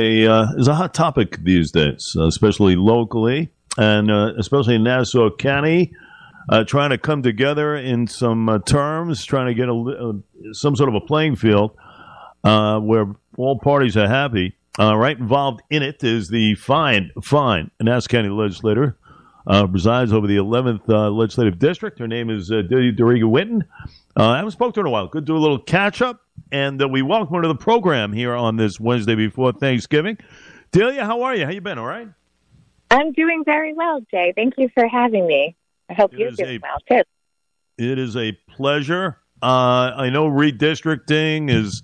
a uh, is a hot topic these days, especially locally and uh, especially in Nassau County. Uh, trying to come together in some uh, terms, trying to get a, uh, some sort of a playing field uh, where all parties are happy. right involved in it is the fine, fine Nassau County legislator uh, resides over the 11th uh, legislative district. Her name is uh, Delia Whitton. Uh, I haven't spoken to her in a while. Good to do a little catch up, and uh, we welcome her to the program here on this Wednesday before Thanksgiving. Delia, how are you? How you been? All right. I'm doing very well, Jay. Thank you for having me. I hope it you're doing a, well too. It is a pleasure. Uh, I know redistricting is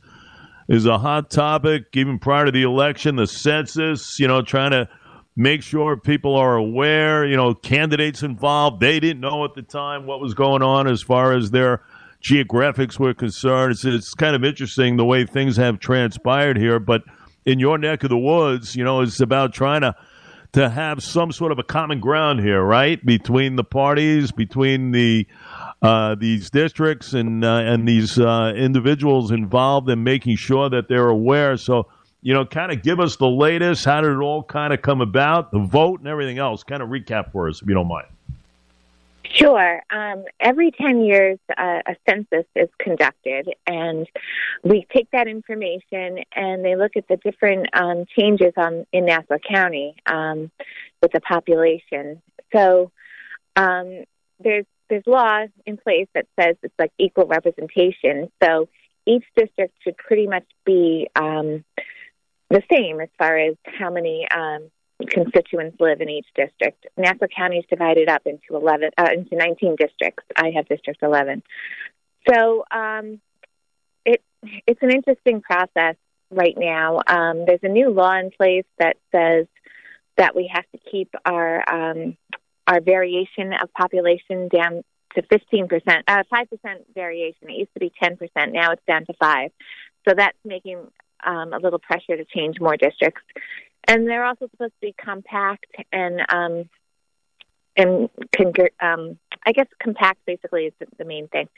is a hot topic even prior to the election. The census, you know, trying to make sure people are aware, you know, candidates involved. They didn't know at the time what was going on as far as their geographics were concerned. It's, it's kind of interesting the way things have transpired here. But in your neck of the woods, you know, it's about trying to to have some sort of a common ground here, right, between the parties, between the uh, these districts and uh, and these uh, individuals involved, in making sure that they're aware. So you know, kind of give us the latest. How did it all kind of come about, the vote and everything else? Kind of recap for us, if you don't mind. Sure. Um, every 10 years, uh, a census is conducted, and we take that information and they look at the different um, changes on in Nassau County um, with the population. So um, there's there's law in place that says it's like equal representation. So each district should pretty much be um, the same as far as how many um, constituents live in each district. Nassau County is divided up into eleven uh, into nineteen districts. I have District eleven. So um, it it's an interesting process right now. Um, there's a new law in place that says that we have to keep our um, our variation of population down to 15%, uh, 5% variation. It used to be 10%. Now it's down to 5 So that's making um, a little pressure to change more districts. And they're also supposed to be compact and um, and um, I guess compact basically is the main thing.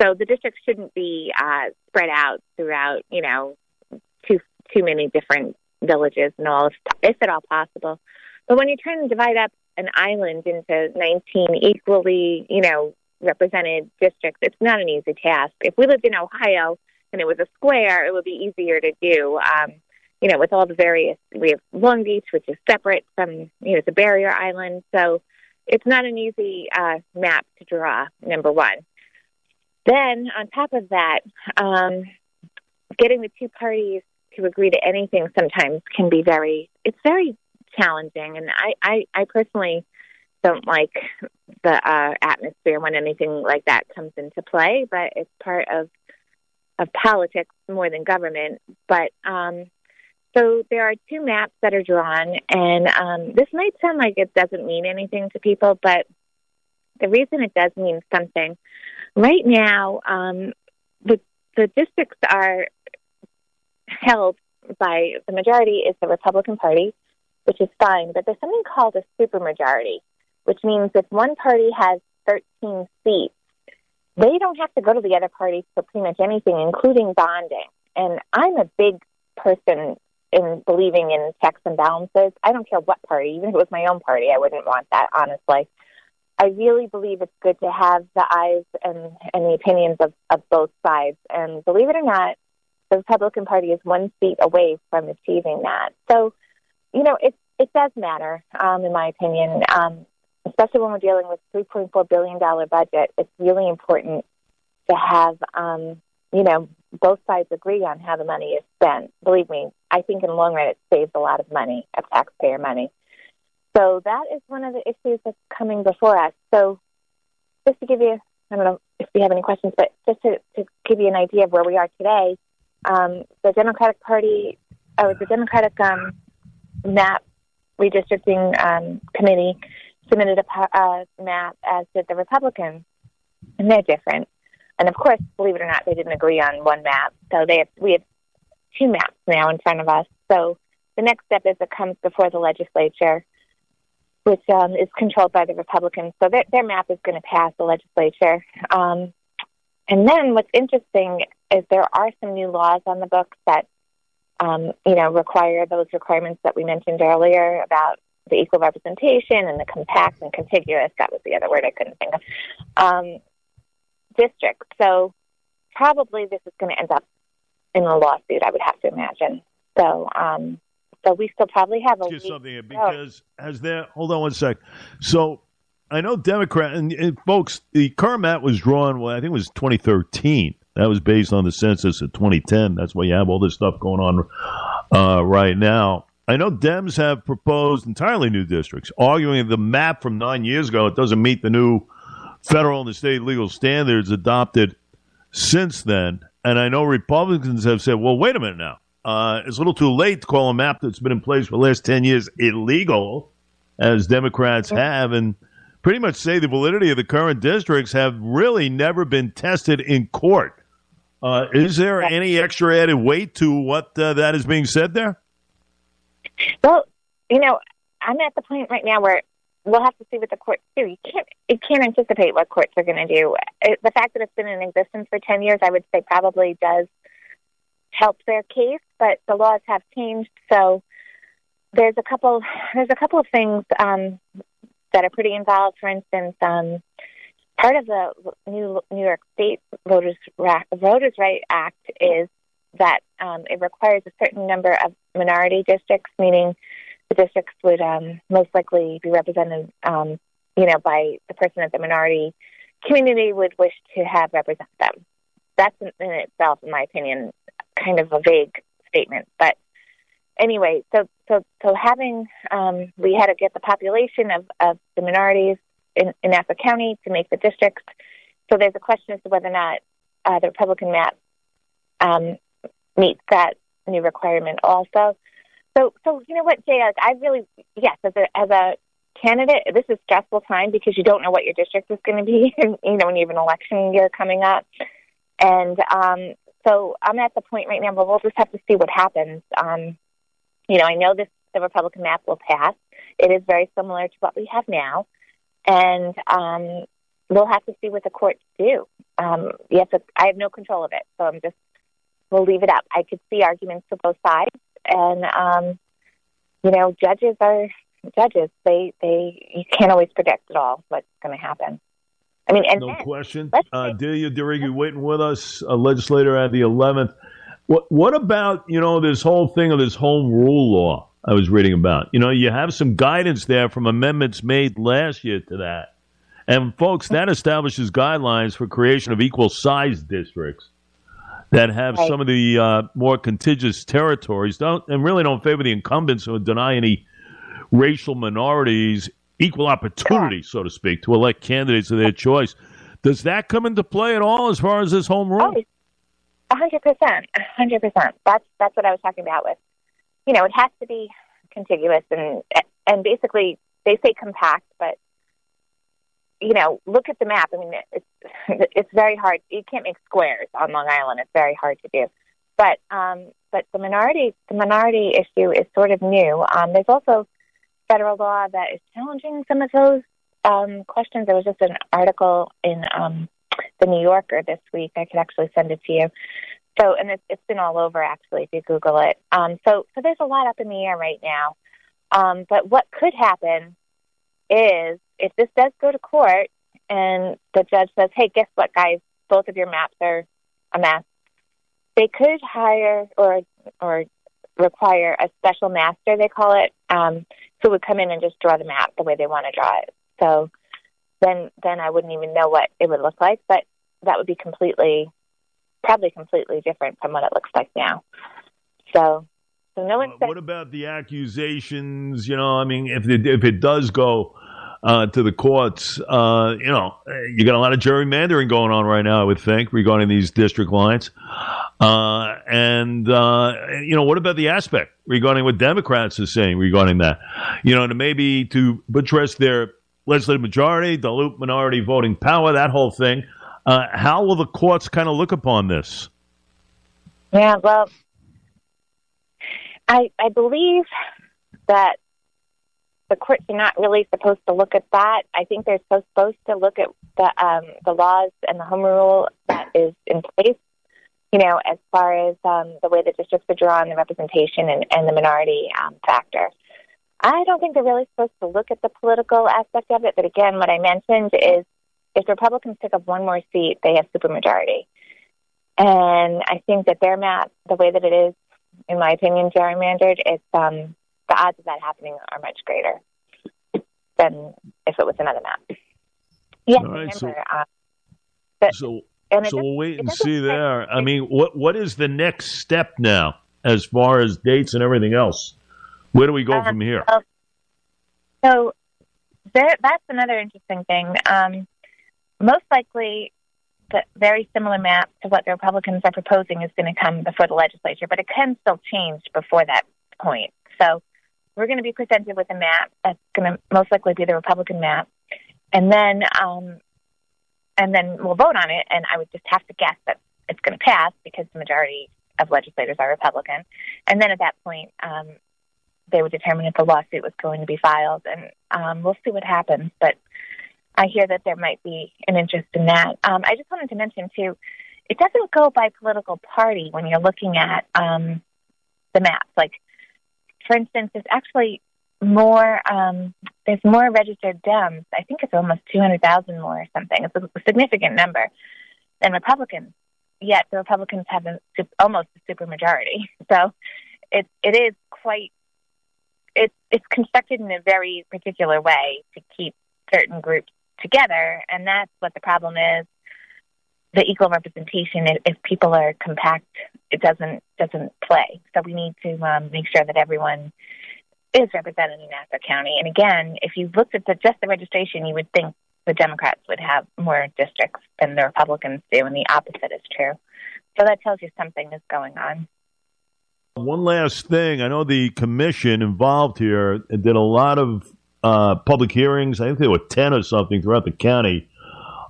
So the districts shouldn't be uh, spread out throughout, you know, too too many different villages and all, if, if at all possible. But when you're trying to divide up an island into 19 equally, you know, represented districts, it's not an easy task. If we lived in Ohio, and it was a square, it would be easier to do. Um, you know, with all the various, we have Long Beach, which is separate from, you know, it's a barrier island. So it's not an easy uh, map to draw, number one. Then, on top of that, um, getting the two parties to agree to anything sometimes can be very, it's very challenging. And I, I, I personally don't like the uh, atmosphere when anything like that comes into play, but it's part of of politics more than government. But um, so there are two maps that are drawn, and um, this might sound like it doesn't mean anything to people, but the reason it does mean something. Right now, um, the the districts are held by the majority is the Republican Party, which is fine, but there's something called a supermajority, which means if one party has 13 seats, they don't have to go to the other party for pretty much anything, including bonding. And I'm a big person in believing in checks and balances. I don't care what party, even if it was my own party, I wouldn't want that, honestly. I really believe it's good to have the eyes and, and the opinions of, of both sides. And believe it or not, the Republican Party is one seat away from achieving that. So, you know, it it does matter, um, in my opinion. Um, especially when we're dealing with $3.4 billion budget, it's really important to have, um, you know, both sides agree on how the money is spent. Believe me, I think in the long run it saves a lot of money, of taxpayer money. So that is one of the issues that's coming before us. So just to give you, I don't know if you have any questions, but just to, to give you an idea of where we are today, um, the Democratic Party, or the Democratic um, map redistricting um, committee submitted a map, as did the Republicans, and they're different. And of course, believe it or not, they didn't agree on one map. So they have, we have two maps now in front of us. So the next step is it comes before the legislature, which um, is controlled by the Republicans. So their, their map is going to pass the legislature. Um, and then what's interesting is there are some new laws on the books that um, you know, require those requirements that we mentioned earlier about the equal representation and the compact and contiguous. That was the other word I couldn't think of. Um, district. So probably this is going to end up in a lawsuit. I would have to imagine. So, um, so we still probably have a Just something because as there? Hold on one sec. So I know Democrat and, and, folks, the current map was drawn. Well, I think it was 2013. That was based on the census of 2010. That's why you have all this stuff going on uh, right now. I know Dems have proposed entirely new districts, arguing the map from nine years ago it doesn't meet the new federal and the state legal standards adopted since then. And I know Republicans have said, well, wait a minute now. Uh, it's a little too late to call a map that's been in place for the last 10 years illegal, as Democrats have, and pretty much say the validity of the current districts have really never been tested in court. Uh, is there any extra added weight to what uh, that is being said there? Well, you know, I'm at the point right now where we'll have to see what the courts do. You can't you can't anticipate what courts are going to do. The fact that it's been in existence for ten years, I would say, probably does help their case. But the laws have changed, so there's a couple there's a couple of things um, that are pretty involved. For instance, um, part of the new New York State Voters Voters Right Act is that um, it requires a certain number of minority districts, meaning the districts would um, most likely be represented, um, you know, by the person that the minority community would wish to have represent them. That's in, itself, in my opinion, kind of a vague statement. But anyway, so so so having um, we had to get the population of, of the minorities in, in Nassau County to make the districts. So there's a question as to whether or not uh, the Republican map um, meets that new requirement also. So, so you know what, Jay? Like, I really, yes, as a as a candidate, this is stressful time because you don't know what your district is going to be. you know, when you have an election year coming up, and um, so I'm at the point right now where we'll just have to see what happens. Um, you know, I know this the Republican map will pass. It is very similar to what we have now, and um, we'll have to see what the courts do. Um, you have to. I have no control of it, so I'm just we'll leave it up. I could see arguments to both sides, and um, you know, judges are judges. They they you can't always predict at all what's going to happen. I mean, and no then, question. Uh, Delia DeRiggi Whitton with us, a legislator at the 11th. What what about you know this whole thing of this home rule law? I was reading about. You know, you have some guidance there from amendments made last year to that. And folks, that establishes guidelines for creation of equal size districts that have right. some of the uh, more contiguous territories don't and really don't favor the incumbents or deny any racial minorities equal opportunity, so to speak, to elect candidates of their choice. Does that come into play at all as far as this home rule? A hundred percent, a hundred percent. That's that's what I was talking about with. You know, it has to be contiguous and and basically they say compact, but you know, look at the map. I mean, it's it's very hard. You can't make squares on Long Island. It's very hard to do. But um, but the minority the minority issue is sort of new. Um, there's also federal law that is challenging some of those um, questions. There was just an article in um, the New Yorker this week. I could actually send it to you. So, and it's, it's been all over actually if you Google it. Um, so, so there's a lot up in the air right now. Um, but what could happen is if this does go to court and the judge says, hey, guess what, guys, both of your maps are a mess, they could hire or or require a special master, they call it, um, who would come in and just draw the map the way they want to draw it. So then then I wouldn't even know what it would look like, but that would be completely probably completely different from what it looks like now. So so no one. Uh, what about the accusations? You know, I mean, if it, if it does go uh, to the courts. Uh, you know, you got a lot of gerrymandering going on right now, I would think, regarding these district lines. Uh, and, uh, you know, what about the aspect regarding what Democrats are saying regarding that? You know, to maybe to buttress their legislative majority, dilute minority voting power, that whole thing. Uh, how will the courts kind of look upon this? Yeah, well, I I believe that the courts are not really supposed to look at that. I think they're supposed to look at the um, the laws and the home rule that is in place. you know, as far as um, the way the districts are drawn, the representation, and, and the minority um, factor. I don't think they're really supposed to look at the political aspect of it. But again, what I mentioned is if Republicans pick up one more seat, they have supermajority. And I think that their map, the way that it is, in my opinion, gerrymandered, it's um, the odds of that happening are much greater than if it was another map. Yeah, All right, remember, so- uh, but, So and so we'll wait and see there. I mean, what what is the next step now as far as dates and everything else? Where do we go Uh, from here? So there, that's another interesting thing. Um, most likely, the very similar map to what the Republicans are proposing is going to come before the legislature, but it can still change before that point. So we're going to be presented with a map that's going to most likely be the Republican map, and then um, and then we'll vote on it. And I would just have to guess that it's going to pass because the majority of legislators are Republican. And then at that point, um, they would determine if the lawsuit was going to be filed, and um, we'll see what happens. But I hear that there might be an interest in that. Um, I just wanted to mention too, it doesn't go by political party when you're looking at um, the maps. Like, for instance, there's actually more. Um, there's more registered Dems. I think it's almost two hundred thousand more or something. It's a significant number than Republicans. Yet the Republicans have a, almost a supermajority. So it it is quite it's it's constructed in a very particular way to keep certain groups together, and that's what the problem is. The equal representation, if people are compact, it doesn't doesn't play. So we need to um, make sure that everyone is represented in Nassau County. And again, if you looked at the, just the registration, you would think the Democrats would have more districts than the Republicans do, and the opposite is true. So that tells you something is going on. One last thing. I know the commission involved here did a lot of uh, public hearings. I think there were 10 or something throughout the county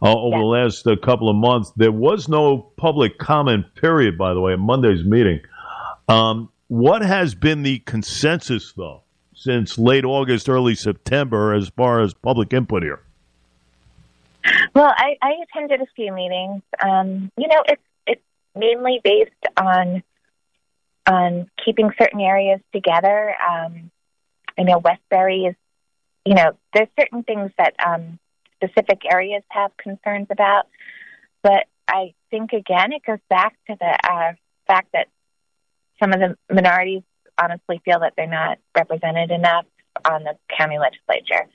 uh, over Yeah. the last uh, couple of months. There was no public comment period, by the way, at Monday's meeting. Um, what has been the consensus, though, since late August, early September, as far as public input here? Well, I, I attended a few meetings. Um, you know, it's it's mainly based on on keeping certain areas together. Um, I know Westbury is, you know, there's certain things that um, specific areas have concerns about, but I think again it goes back to the uh, fact that some of the minorities honestly feel that they're not represented enough on the county legislature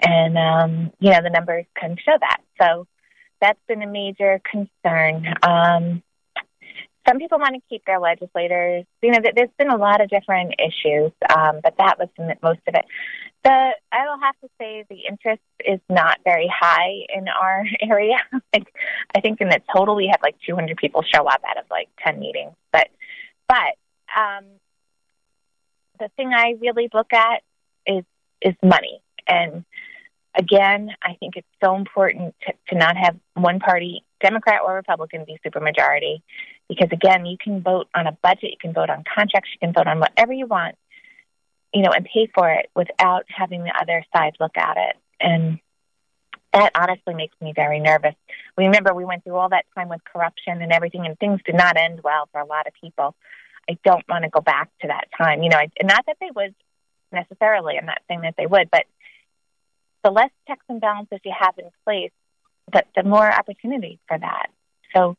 and um, you know the numbers can show that. So that's been a major concern. Um, some people want to keep their legislators. You know, there's been a lot of different issues, um, but that was most of it. The I will have to say the interest is not very high in our area. like, I think in the total we had like 200 people show up out of like 10 meetings, but but um, the thing I really look at is is money and again, I think it's so important to, to not have one party, Democrat or Republican, be supermajority. Because again, you can vote on a budget, you can vote on contracts, you can vote on whatever you want, you know, and pay for it without having the other side look at it. And that honestly makes me very nervous. We remember we went through all that time with corruption and everything, and things did not end well for a lot of people. I don't want to go back to that time. You know, I, not that they would necessarily. I'm not saying that they would, but the less checks and balances you have in place, the, the more opportunity for that. So,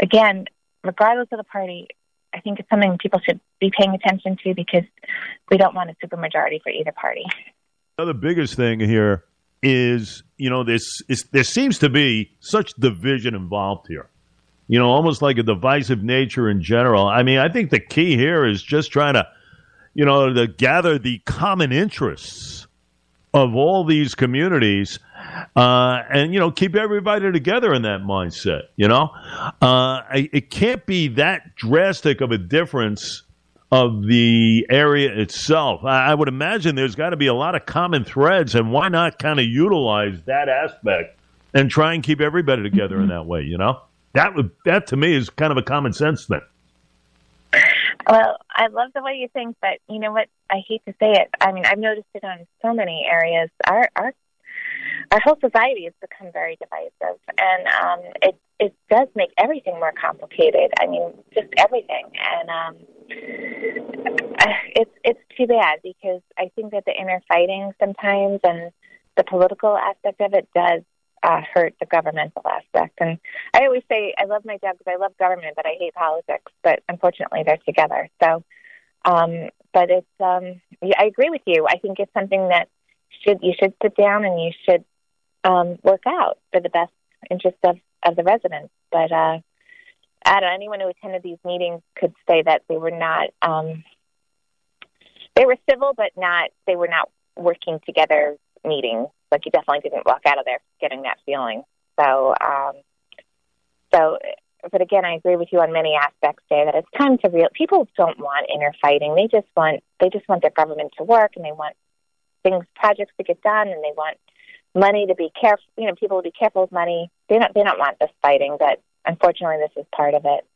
again, regardless of the party, I think it's something people should be paying attention to because we don't want a supermajority for either party. Another biggest thing here is, you know, this is there seems to be such division involved here. You know, almost like a divisive nature in general. I mean, I think the key here is just trying to, you know, to gather the common interests of all these communities, uh, and you know, keep everybody together in that mindset. You know, uh, it can't be that drastic of a difference of the area itself. I, would imagine there's got to be a lot of common threads, and why not kind of utilize that aspect and try and keep everybody together in that way? You know, that would that to me is kind of a common sense thing. Well, I love the way you think, but you know what? I hate to say it. I mean, I've noticed it on so many areas. Our our our whole society has become very divisive, and um, it it does make everything more complicated. I mean, just everything, and um, it's it's too bad because I think that the inner fighting sometimes and the political aspect of it does uh, hurt the governmental aspect. And I always say I love my job because I love government, but I hate politics. But unfortunately, they're together. So, um, but it's um, I agree with you. I think it's something that should you should sit down and you should um, work out for the best interest of of the residents. But uh, I don't know, anyone who attended these meetings could say that they were not um, they were civil, but not they were not working together meetings. Like you definitely didn't walk out of there getting that feeling. So, um, so, but again, I agree with you on many aspects, there. That it's time to real. People don't want inner fighting. They just want they just want their government to work, and they want things projects to get done, and they want money to be careful. You know, people to be careful with money. They don't they don't want this fighting, but unfortunately, this is part of it.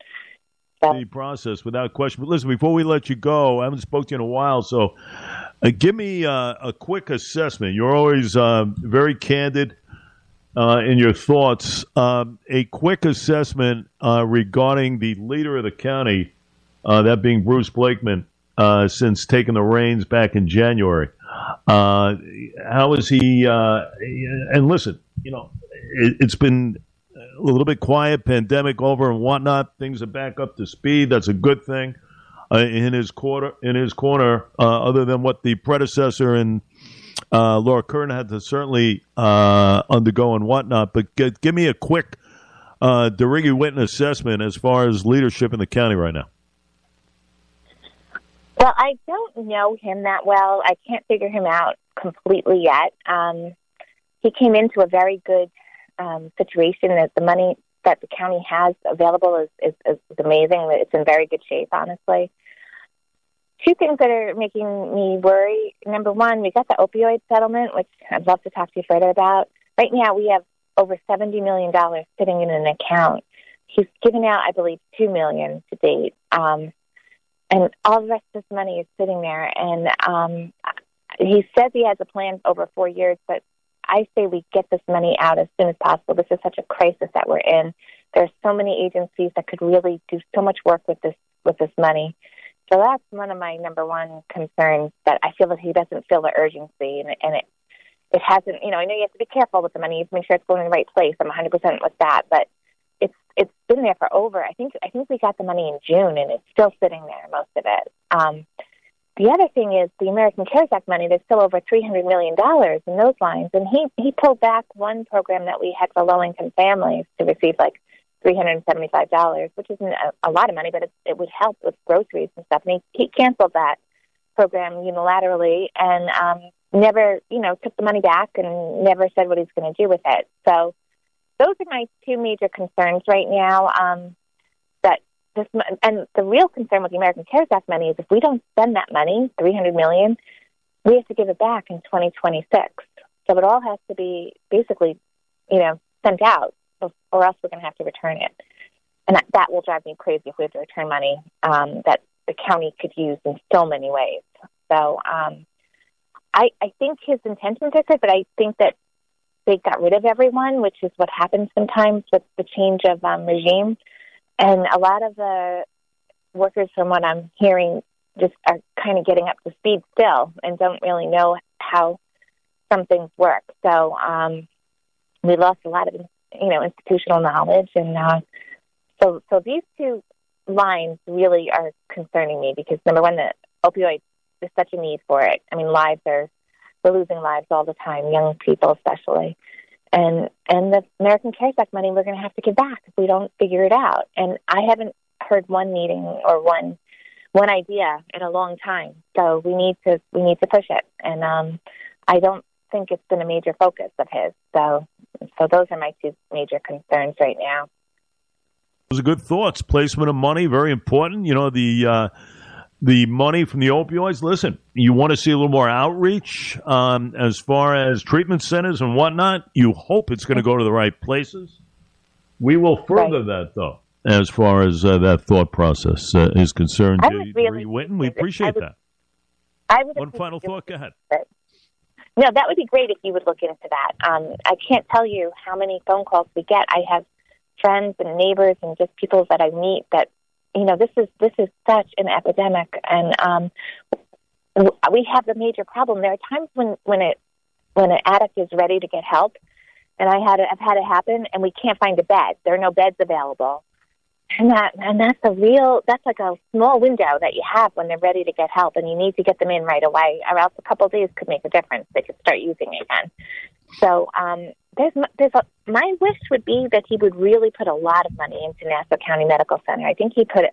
So. The process, without question. But listen, before we let you go, I haven't spoken to you in a while, so uh, give me uh, a quick assessment. You're always uh, very candid uh, in your thoughts. Um, a quick assessment uh, regarding the leader of the county, uh, that being Bruce Blakeman, since taking the reins back in January. How is he? and listen, you know, it, it's been a little bit quiet, pandemic over and whatnot. Things are back up to speed. That's a good thing uh, in his quarter in his corner. Uh, other than what the predecessor and uh, Laura Curran had to certainly uh, undergo and whatnot. But g- give me a quick uh, DeRiggi Whitton assessment as far as leadership in the county right now. Well, I don't know him that well. I can't figure him out completely yet. Um, he came into a very good um, situation that the money that the county has available is, is, is amazing. It's in very good shape, honestly. Two things that are making me worry. Number one, we got the opioid settlement, which I'd love to talk to you further about. Right now, we have over $70 million sitting in an account. He's given out, I believe, 2 million to date. Um, and all the rest of this money is sitting there. And um, he says he has a plan over four years, but I say we get this money out as soon as possible. This is such a crisis that we're in. There are so many agencies that could really do so much work with this with this money. So that's one of my number one concerns. That I feel that he doesn't feel the urgency, and, and it it hasn't. You know, I know you have to be careful with the money. You have to make sure it's going in the right place. I'm 100 percent with that, but it's been there for over. I think I think we got the money in June, and it's still sitting there, most of it. Um, the other thing is the American CARES Act money. There's still over $300 million in those lines. And he, he pulled back one program that we had for low income families to receive like $375, which isn't a, a lot of money, but it, it would help with groceries and stuff. And he, he canceled that program unilaterally and um, never, you know, took the money back and never said what he's going to do with it. So those are my two major concerns right now. Um, this, and the real concern with the American CARES Act money is if we don't spend that money, 300 million, we have to give it back in 2026. So it all has to be basically, you know, sent out, or else we're going to have to return it. And that, that will drive me crazy if we have to return money um, that the county could use in so many ways. So um, I, I think his intentions are good, but I think that they got rid of everyone, which is what happens sometimes with the change of um, regime. And a lot of the workers, from what I'm hearing, just are kind of getting up to speed still and don't really know how some things work. So um, we lost a lot of you know institutional knowledge, and uh, so so these two lines really are concerning me because number one, the opioid there's such a need for it. I mean, lives are we're losing lives all the time, young people especially and and the American CARES Act money we're going to have to give back if we don't figure it out. And I haven't heard one meeting or one one idea in a long time. So we need to we need to push it. And um, I don't think it's been a major focus of his. So so those are my two major concerns right now. Those are good thoughts. Placement of money very important. You know the. Uh, the money from the opioids. Listen, you want to see a little more outreach um, as far as treatment centers and whatnot. You hope it's going to go to the right places. We will further right. that, though, as far as uh, that thought process uh, is concerned. I would really we appreciate would, that. I would One final thought. Go ahead. No, that would be great if you would look into that. Um, I can't tell you how many phone calls we get. I have friends and neighbors and just people that I meet that you know this is this is such an epidemic, and um, we have a major problem. There are times when when it when an addict is ready to get help, and I had it, I've had it happen, and we can't find a bed. There are no beds available, and that and that's a real that's like a small window that you have when they're ready to get help, and you need to get them in right away, or else a couple of days could make a difference. They could start using again. So um, there's there's a, my wish would be that he would really put a lot of money into Nassau County Medical Center. I think he put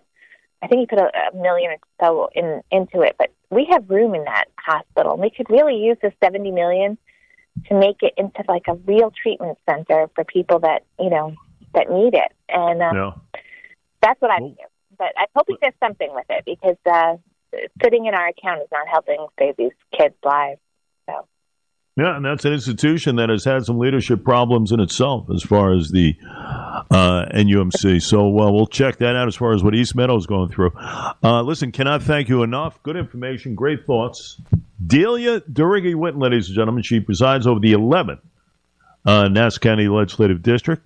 I think he put a, a million or so in into it, but we have room in that hospital. We could really use the seventy million to make it into like a real treatment center for people that you know that need it, and um, yeah. that's what I well, do. But I hope he does something with it because uh, sitting in our account is not helping save these kids' lives. Yeah, and that's an institution that has had some leadership problems in itself as far as the uh, NUMC. So uh, we'll check that out as far as what East Meadow is going through. Uh, listen, cannot thank you enough. Good information, great thoughts. Delia DeRiggi Whitton, ladies and gentlemen, she presides over the 11th uh, Nassau County Legislative District.